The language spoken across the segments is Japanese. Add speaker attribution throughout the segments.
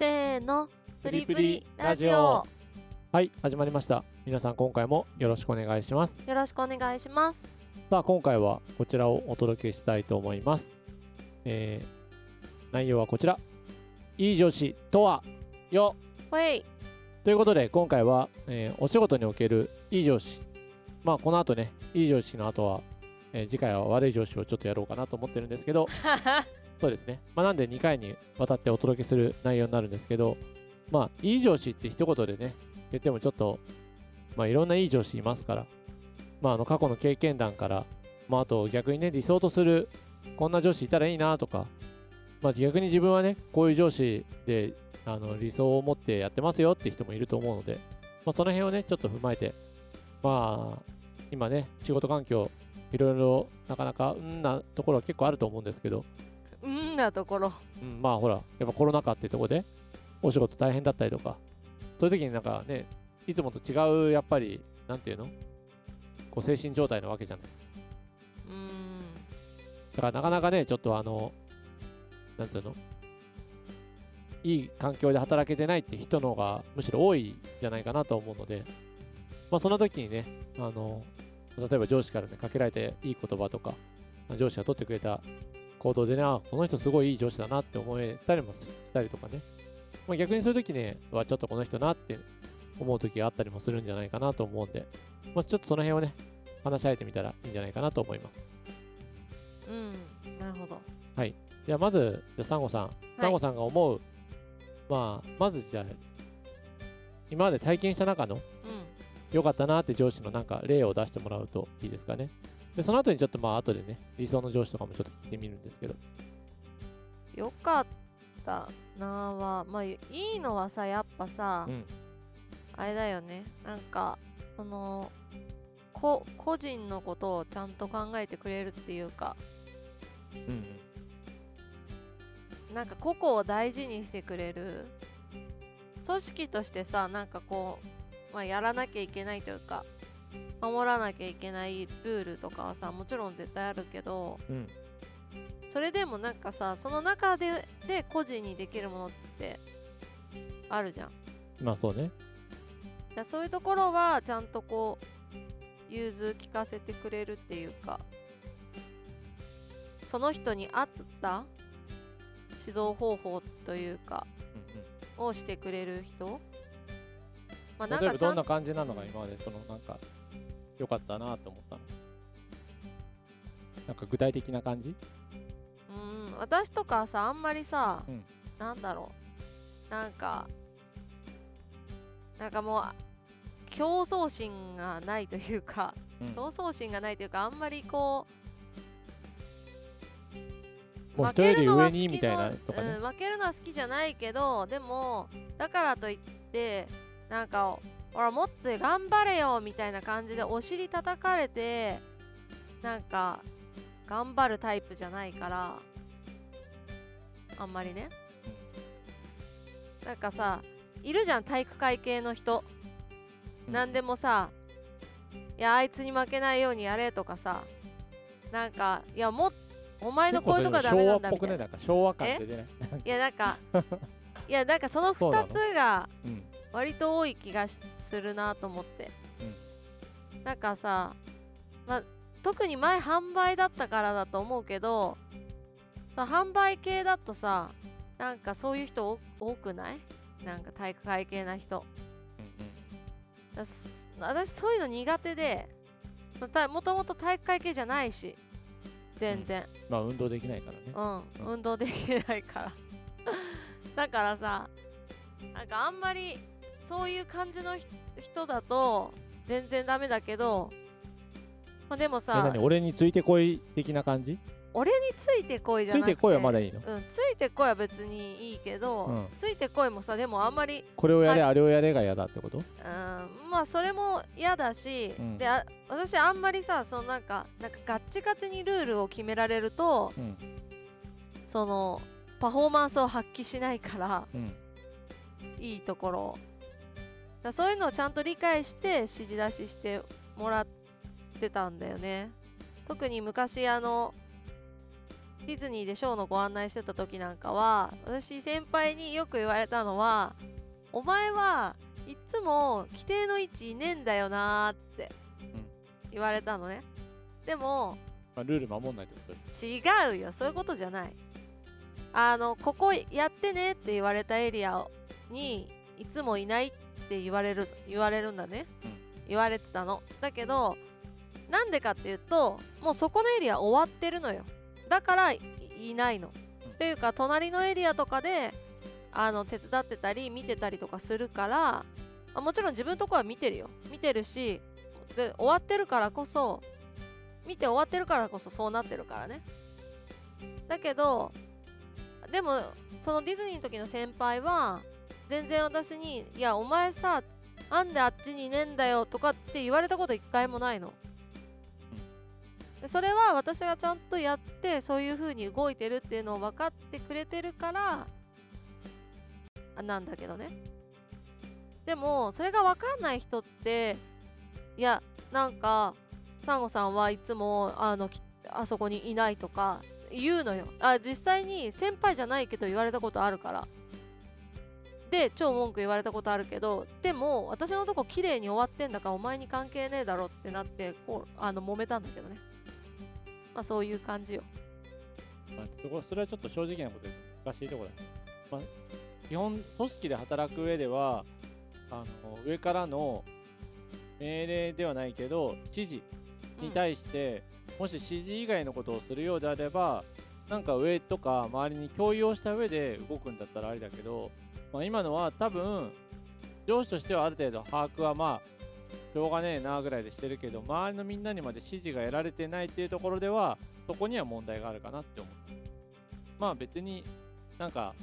Speaker 1: せーのプリプリラジオ。
Speaker 2: はい始まりました。皆さん今回もよろしくお願いします。
Speaker 1: よろしくお願いします。
Speaker 2: さあ今回はこちらをお届けしたいと思います。えー、内容はこちら。いい上司とはよ。
Speaker 1: ほい。
Speaker 2: ということで今回は、えーお仕事におけるいい上司。まあこの後ねいい上司の後は、えー次回は悪い上司をちょっとやろうかなと思ってるんですけど そうですね。まあ、なんで2回にわたってお届けする内容になるんですけど、まあ、いい上司って一言でね、言ってもちょっと、まあ、いろんないい上司いますから、まあ、あの過去の経験談から、まあ、あと逆にね、理想とする、こんな上司いたらいいなとか、まあ、逆に自分はね、こういう上司であの理想を持ってやってますよって人もいると思うので、まあ、その辺をね、ちょっと踏まえて、まあ、今ね、仕事環境、いろいろなかなかうんなところは結構あると思うんですけど、
Speaker 1: うんなところ。
Speaker 2: うん、まあほら、やっぱコロナ禍ってとこで、お仕事大変だったりとか、そういう時になんかね、いつもと違う、やっぱり、なんていうの？こう精神状態なわけじゃない。
Speaker 1: うん。
Speaker 2: だからなかなかね、ちょっとあの、なんていうの？いい環境で働けてないって人の方がむしろ多いんじゃないかなと思うので、まあその時にね、あの、例えば上司からね、かけられていい言葉とか、上司が取ってくれた行動でね、あ、この人すごいいい上司だなって思えたりもしたりとかね。まあ、逆にそういう時ね、はちょっとこの人なって思う時があったりもするんじゃないかなと思うんで、まあ、ちょっとその辺をね、話し合えてみたらいいんじゃないかなと思います。
Speaker 1: うんなるほど
Speaker 2: じゃあまず、じゃあサンゴさん、サンゴさんが思う、まあ、まずじゃあ、今まで体験した中の
Speaker 1: うん
Speaker 2: 良かったなって上司のなんか例を出してもらうといいですかね。で、その後にちょっとまあ後でね、理想の上司とかもちょっと聞いてみるんですけど。
Speaker 1: よかったなあはまあいいのはさやっぱさ、
Speaker 2: うん。
Speaker 1: あれだよね。なんかそのこ個人のことをちゃんと考えてくれるっていうか。
Speaker 2: うん。
Speaker 1: なんか個々を大事にしてくれる。組織としてさなんかこう、まあ、やらなきゃいけないというか守らなきゃいけないルールとかはさもちろん絶対あるけど
Speaker 2: うん。うん。
Speaker 1: それでもなんかさその中でで個人にできるものってあるじゃん
Speaker 2: まあそうね。
Speaker 1: だそういうところはちゃんとこう融通聞かせてくれるっていうかその人に合った指導方法というか
Speaker 2: うん
Speaker 1: をしてくれる人まあ
Speaker 2: うん。
Speaker 1: なんか
Speaker 2: どんな感じなのが今までそのなんか良かったなと思ったの。なんか具体的な感じ？
Speaker 1: うん私とかさあんまりさ、
Speaker 2: うん。
Speaker 1: なんだろう。なんかなんかもう競争心がないというか
Speaker 2: うん。
Speaker 1: 競争心がないというかあんまりこう負けるのは好き
Speaker 2: にみたいな
Speaker 1: の
Speaker 2: とかね。
Speaker 1: うん、負けるのは好きじゃないけどでもだからといってなんかほらもっと頑張れよみたいな感じでお尻叩かれてなんか頑張るタイプじゃないからあんまりね。なんかさいるじゃん体育会系の人、
Speaker 2: うん。
Speaker 1: なんでもさいやあいつに負けないようにやれとかさなんかいやもっお前のこういうとこはダメなんだみたいな。
Speaker 2: 昭和感出てね。
Speaker 1: いやなんかいやなんかその2
Speaker 2: そうなの
Speaker 1: つが
Speaker 2: うん。
Speaker 1: 割と多い気がするなと思って、なんかさ、まあ、特に前販売だったからだと思うけどさ販売系だとさなんかそういう人多多くない？なんか体育会系な人。
Speaker 2: うん
Speaker 1: だす私そういうの苦手でたもともと体育会系じゃないし全然、
Speaker 2: まあ運動できないからね。
Speaker 1: うん、運動できないから。だからさなんかあんまりそういう感じのひ人だと全然ダメだけど、まあ、でも
Speaker 2: え、
Speaker 1: さ
Speaker 2: 何？俺についてこい的な感じ？
Speaker 1: 俺についてこいじゃなくて
Speaker 2: ついてこいはまだいいの？
Speaker 1: うん、ついてこいは別にいいけど、
Speaker 2: うん。
Speaker 1: ついてこいもさでもあんまり
Speaker 2: これをやれ、
Speaker 1: は
Speaker 2: あれをやれが嫌だってこと？
Speaker 1: うんまあそれも嫌だし、
Speaker 2: うん。
Speaker 1: であ私あんまりさそのなんかなんかガッチガチにルールを決められると
Speaker 2: うん。
Speaker 1: そのパフォーマンスを発揮しないから
Speaker 2: うん。
Speaker 1: いいところだそういうのをちゃんと理解して指示出ししてもらってたんだよね。特に昔あのディズニーでショーのご案内してた時なんかは私先輩によく言われたのは「お前はいっつも規定の位置いねえんだよな」って言われたのね、でも
Speaker 2: まあ、ルール守んないってこと
Speaker 1: 違うよ。そういうことじゃない。あのここやってねって言われたエリアにいつもいないって言われる言われるんだね、
Speaker 2: うん。
Speaker 1: 言われてたの。だけどなんでかっていうともうそこのエリア終わってるのよ。だからいいないの、
Speaker 2: うん。
Speaker 1: っていうか隣のエリアとかであの手伝ってたり見てたりとかするからあもちろん自分のとこは見てるよ。見てるしで終わってるからこそ見て終わってるからこそそうなってるからね。だけどでもそのディズニーの時の先輩は全然私に「いやお前さなんであっちにいねえんだよ」とかって言われたこと一回もないの。でそれは私がちゃんとやってそういう風に動いてるっていうのを分かってくれてるからあなんだけどね。でもそれが分かんない人っていやなんかサンゴさんはいつもあのきあそこにいないとか言うのよ。あ実際に先輩じゃないけど言われたことあるからで超文句言われたことあるけどでも私のとこ綺麗に終わってんだからお前に関係ねえだろってなってこうあの揉めたんだけどね。まあそういう感じよ。
Speaker 2: まあ、それはちょっと正直なことで難しいところだ、まあ、基本組織で働く上ではあの上からの命令ではないけど指示に対して、もし指示以外のことをするようであればなんか上とか周りに共有をした上で動くんだったらありだけど、まあ、今のは多分上司としてはある程度把握はまあしょうがねえなぐらいでしてるけど周りのみんなにまで指示が得られてないっていうところではそこには問題があるかなって思う。まあ別になんか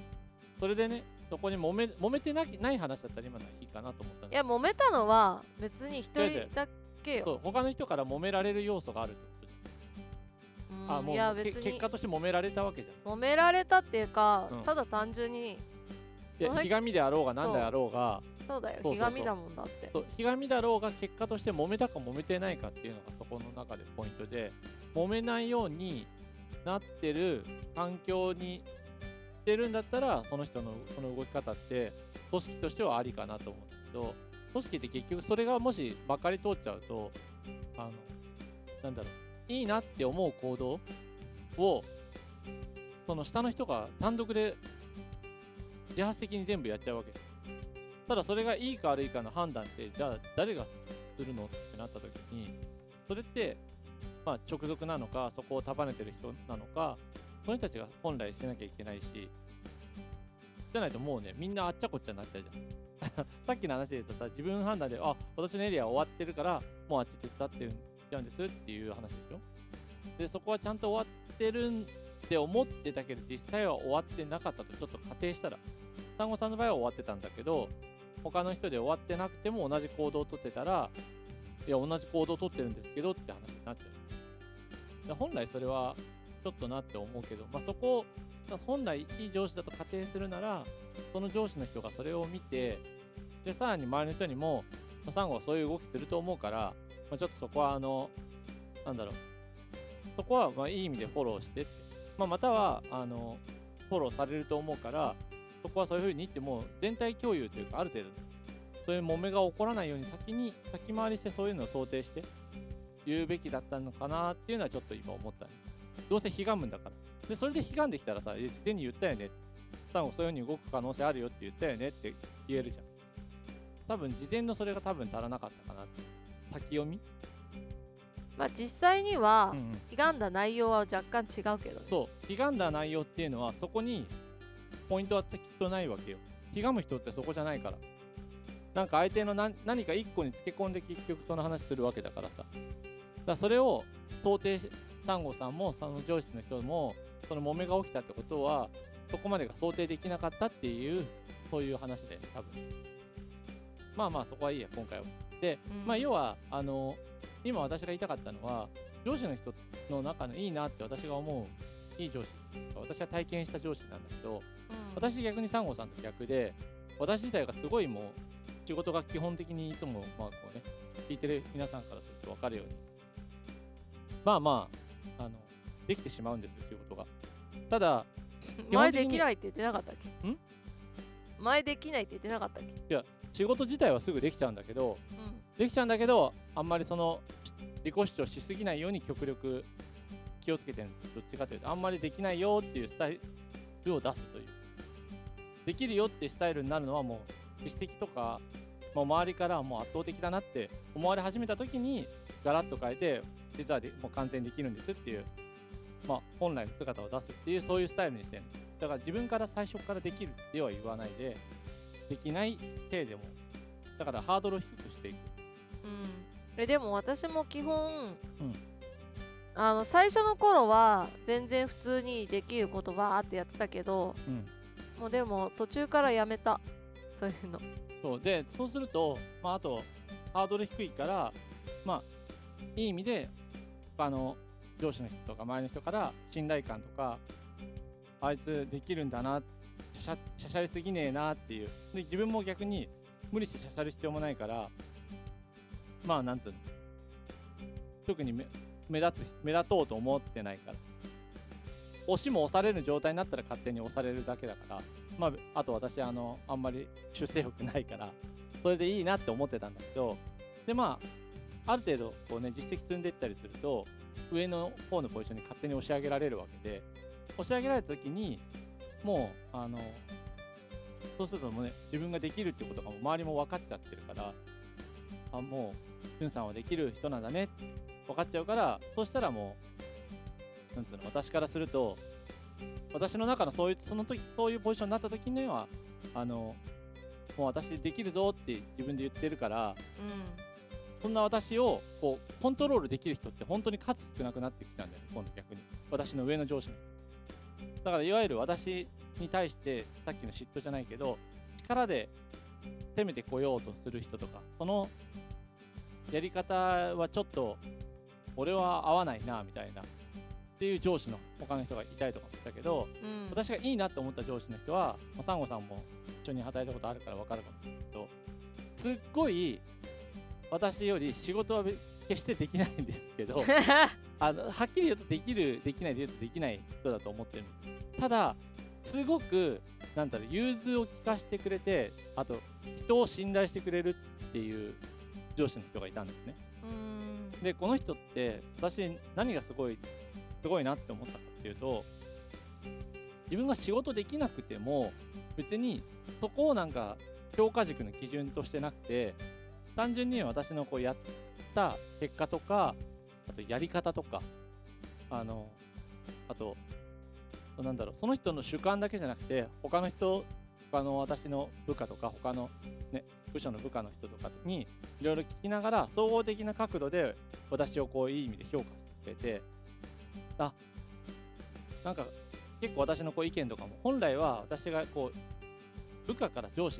Speaker 2: それでねそこに揉め揉めてなきない話だったら今のはいいかなと思ったん
Speaker 1: い
Speaker 2: で
Speaker 1: や揉めたのは別に一人だけよ。
Speaker 2: そう他の人から揉められる要素があるってことじ
Speaker 1: うん。
Speaker 2: ゃんあもう
Speaker 1: いや別に
Speaker 2: け結果として揉められたわけじゃん。
Speaker 1: 揉められたっていうか、
Speaker 2: うん。
Speaker 1: ただ単純に
Speaker 2: ひがみであろうが何であろうが
Speaker 1: そうだよひがみだもんだって。
Speaker 2: そうひがみだろうが結果として揉めたか揉めてないかっていうのがそこの中でポイントで揉めないようになってる環境にしてるんだったらその人のその動き方って組織としてはありかなと思うんだけど組織って結局それがもしまかり通っちゃうとあのなんだろういいなって思う行動をその下の人が単独で自発的に全部やっちゃうわけ。ですただそれがいいか悪いかの判断ってじゃあ誰がするのってなった時にそれってまあ直属なのかそこを束ねてる人なのかその人たちが本来してなきゃいけないしじゃないともうねみんなあっちゃこっちゃになっちゃうじゃん。さっきの話で言うとさ自分判断であ私のエリア終わってるからもうあっち手伝ってるんちゃうんですっていう話でしょ。でそこはちゃんと終わってるんって思ってたけど実際は終わってなかったとちょっと仮定したら単語さんの場合は終わってたんだけど他の人で終わってなくても同じ行動をとってたらいや同じ行動をとってるんですけどって話になっちゃう。で本来それはちょっとなって思うけど、まあ、そこをまあ本来いい上司だと仮定するならその上司の人がそれを見てでさらに周りの人にも、まあ、サンゴはそういう動きすると思うから、まあ、ちょっとそこはあのなんだろう。そこはまあいい意味でフォローして、まあ、またはあのフォローされると思うからそこはそういうふうに言っても全体共有というかある程度そういう揉めが起こらないように先に先回りしてそういうのを想定して言うべきだったのかなっていうのはちょっと今思ったねどうせひがむんだから。でそれでひがんできたらさえ事前に言ったよね。多分そういうふうに動く可能性あるよって言ったよねって言えるじゃん多分事前のそれが多分足らなかったかなって。先読み、
Speaker 1: まあ実際には
Speaker 2: うん。うん、
Speaker 1: だ内容は若干違うけどね。
Speaker 2: そう、ひがんだ内容っていうのは、そこにポイントはきっとないわけよ。ひがむ人ってそこじゃないから。なんか相手の何何か一個につけ込んで結局その話するわけだからさ。だからそれを想定し、丹後さんもその上司の人も、その揉めが起きたってことは、そこまでが想定できなかったっていう、そういう話で、多分。まあまあ、そこはいいや、今回は。で、
Speaker 1: うん
Speaker 2: まあ要は、あの、今私が言いたかったのは、上司の人の中のいいなって私が思ういい上司私は体験した上司なんだけど
Speaker 1: うん。
Speaker 2: 私逆にサンゴさんと逆で私自体がすごいもう仕事が基本的にいつもまあこうね聞いてる皆さんからすると分かるように。まあまああのできてしまうんですよ仕事が。ただ
Speaker 1: 前できないって言ってなかったっけ？
Speaker 2: ん？
Speaker 1: 前できないって言ってなかったっけ？
Speaker 2: 仕事自体はすぐできちゃうんだけど
Speaker 1: うん。
Speaker 2: できちゃうんだけどあんまりその自己主張しすぎないように極力気をつけてるんですどっちかというとあん。まりできないよっていうスタイルを出すというできるよってスタイルになるのはもう実績とかもう周りからもう圧倒的だなって思われ始めた時にガラッと変えて実はでもう完全にできるんですっていうまあ本来の姿を出すっていうそういうスタイルにしてるんですだから自分から最初からできるっては言わないでできない体でもだからハードルを低くしていく
Speaker 1: うん、でも私も基本、
Speaker 2: うん。
Speaker 1: あの最初の頃は全然普通にできることバーってやってたけど
Speaker 2: うん。
Speaker 1: もうでも途中からやめた。そういうの。
Speaker 2: そう。でそうすると、まあ、あとハードル低いからまあいい意味で他の上司の人とか周りの人から信頼感とかあいつできるんだなしゃしゃしゃしゃりすぎねえなっていう。で自分も逆に無理してしゃしゃる必要もないからまあなんつうの。特に目目立つ目立とうと思ってないから。押しも押される状態になったら勝手に押されるだけだから。まあ、あと私あのあんまり出世欲ないからそれでいいなって思ってたんだけど。でまあある程度こうね実績積んでいったりすると上の方のポジションに勝手に押し上げられるわけで。押し上げられた時にもうあのそうするともうね自分ができるっていうことがもう周りも分かっちゃってるからあもうしゅんさんはできる人なんだね。分かっちゃうからそうしたらもうなんつうの私からすると私の中のそういうその時そういうポジションになった時にはあのもう私できるぞって自分で言ってるから
Speaker 1: う
Speaker 2: そんな私をこうコントロールできる人って本当に数少なくなってきたんだよね今度逆に。私の上の上司の人。だからいわゆる私に対してさっきの嫉妬じゃないけど力で攻めてこようとする人とかそのやり方はちょっと俺は合わないなみたいな。っていう上司の他の人がいたりとかもしたけど
Speaker 1: んうん。
Speaker 2: 私がいいなって思った上司の人は、まあ、サンゴさんも一緒に働いたことあるから分かるかもしれないけどすっごい私より仕事はべ決してできないんですけど あのはっきり言うとできるできないで言うとできない人だと思ってる。ただすごくなんだろう融通を利かしてくれてあと人を信頼してくれるっていう上司の人がいたんですね。
Speaker 1: うん
Speaker 2: でこの人って私何がすごいすごいなって思ったかっていうと自分が仕事できなくても別にそこをなんか評価軸の基準としてなくて単純に私のこうやった結果とかあとやり方とかあのあとなんだろうその人の主観だけじゃなくて他の人他の私の部下とか他の、ね、部署の部下の人とかにいろいろ聞きながら総合的な角度で私をこういい意味で評価してくれてあなんか結構私のこう意見とかも本来は私がこう部下から上司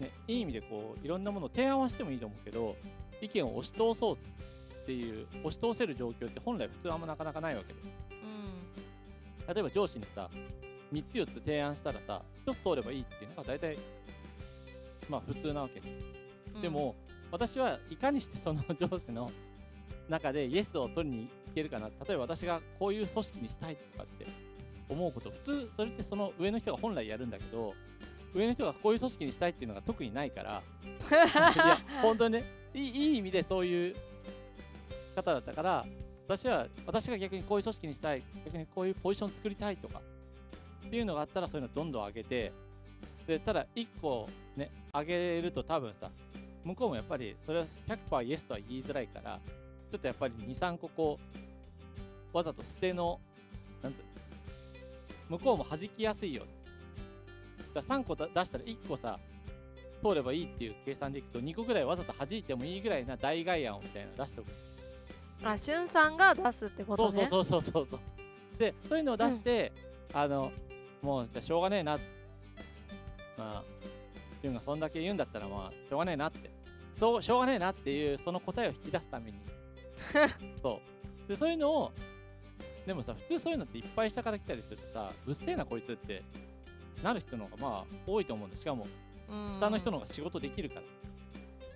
Speaker 2: に、ね、いい意味でこういろんなものを提案はしてもいいと思うけど意見を押し通そうっていう押し通せる状況って本来普通あんまなかなかないわけで
Speaker 1: うん。
Speaker 2: 例えば上司にさ3つ4つ提案したらさ1つ通ればいいっていうのが大体まあ普通なわけ。で
Speaker 1: うん。
Speaker 2: でも、私はいかにしてその上司の中でイエスを取りに行けるかな。例えば私がこういう組織にしたいとかって思うこと。普通それってその上の人が本来やるんだけど上の人がこういう組織にしたいっていうのが特にないから。いや本当にねいいいい意味でそういう方だったから私は私が逆にこういう組織にしたい逆にこういうポジション作りたいとかっていうのがあったらそういうのどんどん上げてでただ1個ね上げると多分さ向こうもやっぱりそれは100%イエスとは言いづらいからちょっとやっぱり23個こうわざと捨てのなんて向こうも弾きやすいよだから3個だ出したら1個さ通ればいいっていう計算でいくと2個ぐらいわざと弾いてもいいぐらいな代替案をみたいなの出しておく。
Speaker 1: あしゅんさんが出すってことね。
Speaker 2: そうそうそうそうそうでそういうのを出して、あのもうじゃあしょうがねえな。まあ自分がそんだけ言うんだったらまあしょうがねえなって。そうしょうがねえなっていうその答えを引き出すために。そう。でそういうのをでもさ普通そういうのっていっぱい下から来たりするとさうっせえなこいつってなる人の方がまあ多いと思うんでしかも下の人の方が仕事できるから。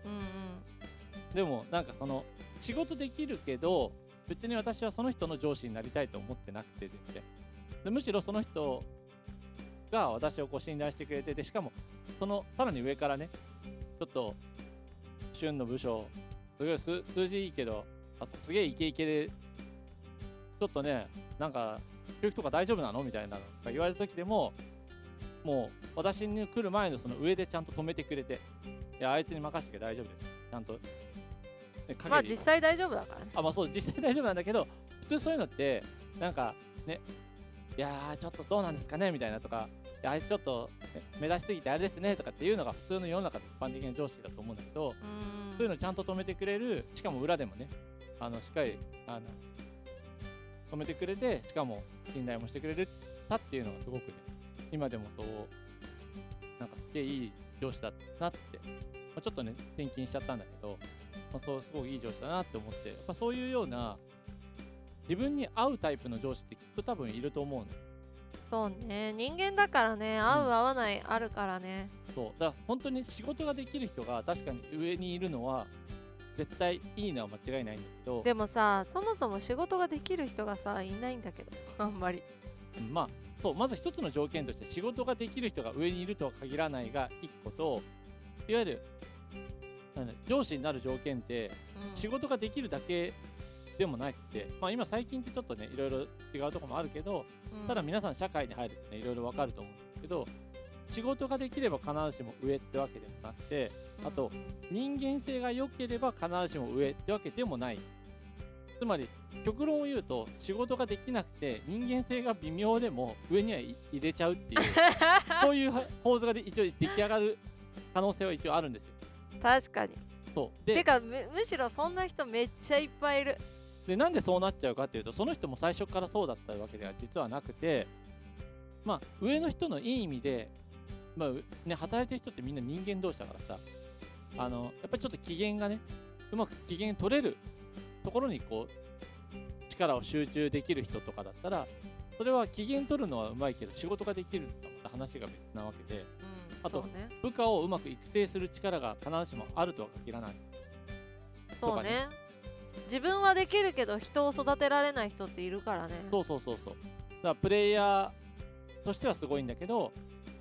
Speaker 1: うんうん。
Speaker 2: でもなんかその仕事できるけど別に私はその人の上司になりたいと思ってなくて全然。でむしろその人が私をこう信頼してくれてでしかもそのさらに上からねちょっと旬の部署すごい数数字いいけどあすげえイケイケでちょっとねなんか教育とか大丈夫なの？みたいなのが言われた時でももう私に来る前のその上でちゃんと止めてくれていやあいつに任せて大丈夫です。ちゃんと、ね、
Speaker 1: まあ実際大丈夫だからね。
Speaker 2: あまあそう実際大丈夫なんだけど普通そういうのってなんかねいやーちょっとどうなんですかね？みたいなとかあいつちょっと、ね、目立ちすぎてあれですねとかっていうのが普通の世の中で一般的な上司だと思うんだけどそういうのちゃんと止めてくれるしかも裏でもねあのしっかりあの止めてくれてしかも信頼もしてくれるたっていうのがすごくね今でもそうなんかすげえいい上司だなって、まあ、ちょっとね転勤しちゃったんだけど、まあ、そうすごくいい上司だなって思ってやっぱそういうような自分に合うタイプの上司ってきっと多分いると思うの
Speaker 1: そうね。人間だからね合う合わないあるからね、
Speaker 2: そう。だから本当に仕事ができる人が確かに上にいるのは絶対いいのは間違いないんだけど。
Speaker 1: でもさそもそも仕事ができる人がさいないんだけどあんまり。
Speaker 2: うんまあそう。まず一つの条件として仕事ができる人が上にいるとは限らないが一個といわゆる上司になる条件って
Speaker 1: うん。
Speaker 2: 仕事ができるだけでもなくて、まあ、今最近ってちょっとねいろいろ違うところもあるけど
Speaker 1: うん。
Speaker 2: ただ皆さん社会に入るとねいろいろわかると思うんですけど仕事ができれば必ずしも上ってわけでもなくてあと人間性が良ければ必ずしも上ってわけでもない。つまり極論を言うと仕事ができなくて人間性が微妙でも上にはい入れちゃうっていう そういう構図がで一応出来上がる可能性は一応あるんですよ。
Speaker 1: 確かに。
Speaker 2: そう。
Speaker 1: て
Speaker 2: で
Speaker 1: かむむしろそんな人めっちゃいっぱいいる
Speaker 2: でなんでそうなっちゃうかっていうとその人も最初からそうだったわけでは実はなくてまあ上の人のいい意味で、まあうね、働いてる人ってみんな人間同士だからさあのやっぱりちょっと機嫌がねうまく機嫌取れるところにこう力を集中できる人とかだったらそれは機嫌取るのはうまいけど仕事ができるのはまた話が別なわけで
Speaker 1: うん
Speaker 2: あと
Speaker 1: そうね。
Speaker 2: 部下をうまく育成する力が必ずしもあるとは限らない。とかね。
Speaker 1: そうね自分はできるけど人を育てられない人っているからね
Speaker 2: そうそうそうそう。だからプレイヤーとしてはすごいんだけど、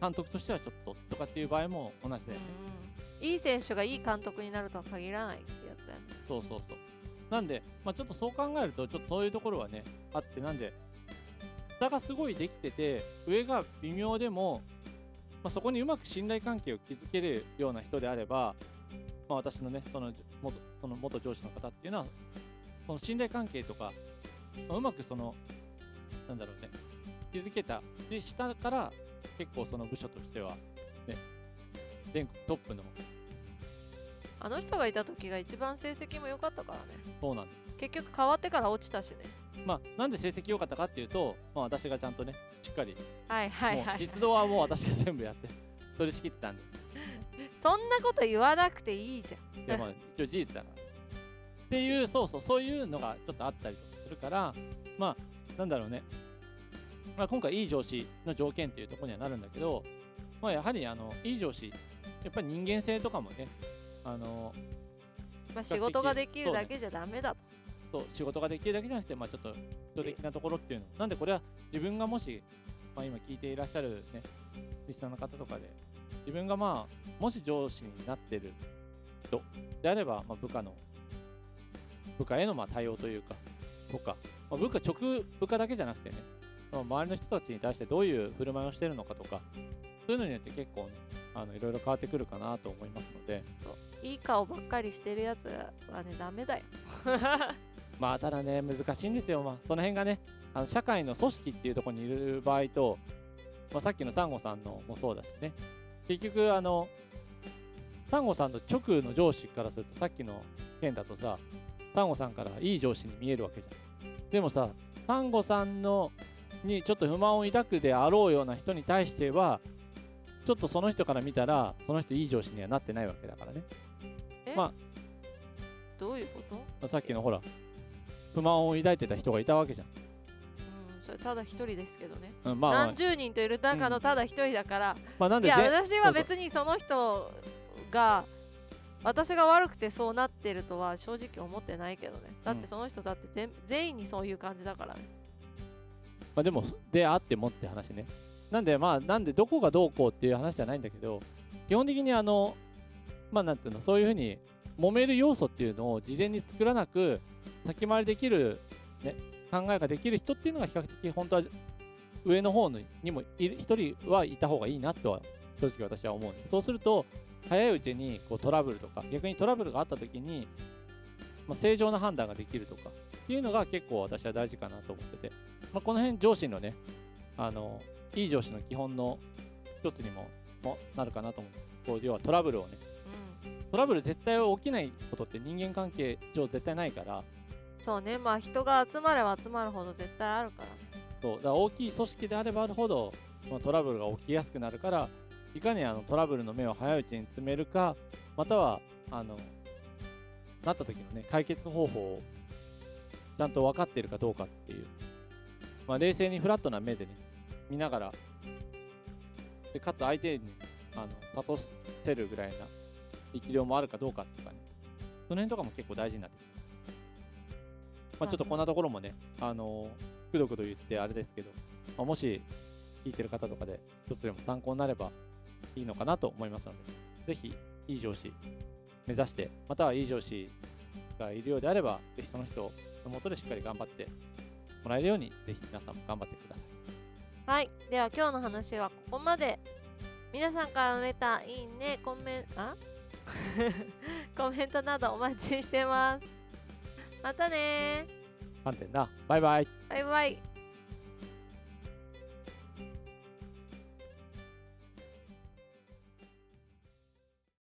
Speaker 2: 監督としてはちょっととかっていう場合も同じだよね。
Speaker 1: うんうんいい選手がいい監督になるとは限らないってやつだよね
Speaker 2: そうそうそう。なんで、まあ、ちょっとそう考えると、ちょっとそういうところはね、あって、なんで、下がすごいできてて、上が微妙でも、まあ、そこにうまく信頼関係を築けるような人であれば、まあ、私のね、その元その元上司の方っていうのは、その信頼関係とか、まあうまくその、なんだろうね、築けた。で、下から結構その部署としては、ね、全国トップの、
Speaker 1: あの人がいた時が一番成績も良かったからね
Speaker 2: そうなんです。
Speaker 1: 結局変わってから落ちたしね
Speaker 2: まあ、なんで成績良かったかっていうと、まあ、私がちゃんとね、しっかり
Speaker 1: はいはい
Speaker 2: もう
Speaker 1: はい
Speaker 2: 実動はもう私が全部やって取り仕切ってたんで
Speaker 1: そんなこと言わなくていいじゃん。
Speaker 2: で、まあ、一応事実だから。っていうそうそうそういうのがちょっとあったりとかするからまあなんだろうね、まあ、今回いい上司の条件っていうところにはなるんだけど、まあ、やはりあのいい上司やっぱり人間性とかもねあの
Speaker 1: まあ仕事ができるだけじゃダメだと。
Speaker 2: そう仕事ができるだけじゃなくて、まあ、ちょっと人的なところっていうの。なんでこれは自分がもし、まあ、今聞いていらっしゃるねリスナーの方とかで自分がまあもし上司になってる人であれば、まあ、部下の部下へのまあ対応というかとか、まあ、部下直部下だけじゃなくてね、まあ、周りの人たちに対してどういう振る舞いをしてるのかとかそういうのによって結構ねあのいろいろ変わってくるかなと思いますので。
Speaker 1: いい顔ばっかりしてるやつはねダメだよ。
Speaker 2: まあただね、難しいんですよ。まあその辺がね、あの社会の組織っていうところにいる場合と、まあ、さっきのサンゴさんのもそうだしね、結局あの、サンゴさんの直の上司からすると、さっきの件だとさ、サンゴさんからいい上司に見えるわけじゃん。でもさ、サンゴさんのにちょっと不満を抱くであろうような人に対しては、ちょっとその人から見たら、その人いい上司にはなってないわけだからね。
Speaker 1: え？
Speaker 2: まあ
Speaker 1: どういうこと？
Speaker 2: さっきのほら、不満を抱いてた人がいたわけじゃん。
Speaker 1: うんそれただ一人ですけどね、
Speaker 2: うん、まあ、まあ。
Speaker 1: 何、十人といる中のただ一人だから、
Speaker 2: まあ、なんでぜ
Speaker 1: いや私は別にその人が私が悪くてそうなってるとは正直思ってないけどね。だってその人だって全全員にそういう感じだからね。
Speaker 2: ままあ、でもであってもって話ね。なんでまあなんでどこがどうこうっていう話じゃないんだけど基本的にあのまあなんていうのそういうふうに揉める要素っていうのを事前に作らなく先回りできる、ね、考えができる人っていうのが比較的本当は上の方にも1人はいた方がいいなとは正直私は思うんです。そうすると早いうちにこうトラブルとか逆にトラブルがあった時に、まあ、正常な判断ができるとかっていうのが結構私は大事かなと思ってて、まあ、この辺上司のねあのいい上司の基本の一つにももなるかなと思う。こう要はトラブルをね、うん、トラブル絶対起きないことって人間関係上絶対ないから
Speaker 1: そうね。まあ人が集まれば集まるほど絶対あるからね。
Speaker 2: そう。だから大きい組織であればあるほど、まあ、トラブルが起きやすくなるからいかにあのトラブルの目を早いうちに詰めるかまたはあのなった時のね解決方法をちゃんと分かってるかどうかっていう、まあ、冷静にフラットな目でね見ながらでかつ相手にあの諭せるぐらいな力量もあるかどうかとかね。その辺とかも結構大事になってきますまあ、ちょっとこんなところもね、あのくどくど言ってあれですけど、まあ、もし聞いてる方とかで、ちょっとでも参考になればいいのかなと思いますので、ぜひ、いい上司目指して、またはいい上司がいるようであれば、ぜひその人のもとでしっかり頑張ってもらえるように、ぜひ皆さんも頑張ってください。
Speaker 1: はい、では今日の話はここまで。皆さんからのレター、いいね、コメント、あ？コメントなどお待ちしてます。またね
Speaker 2: ー。点だ。バイバイ。
Speaker 1: バイバイ。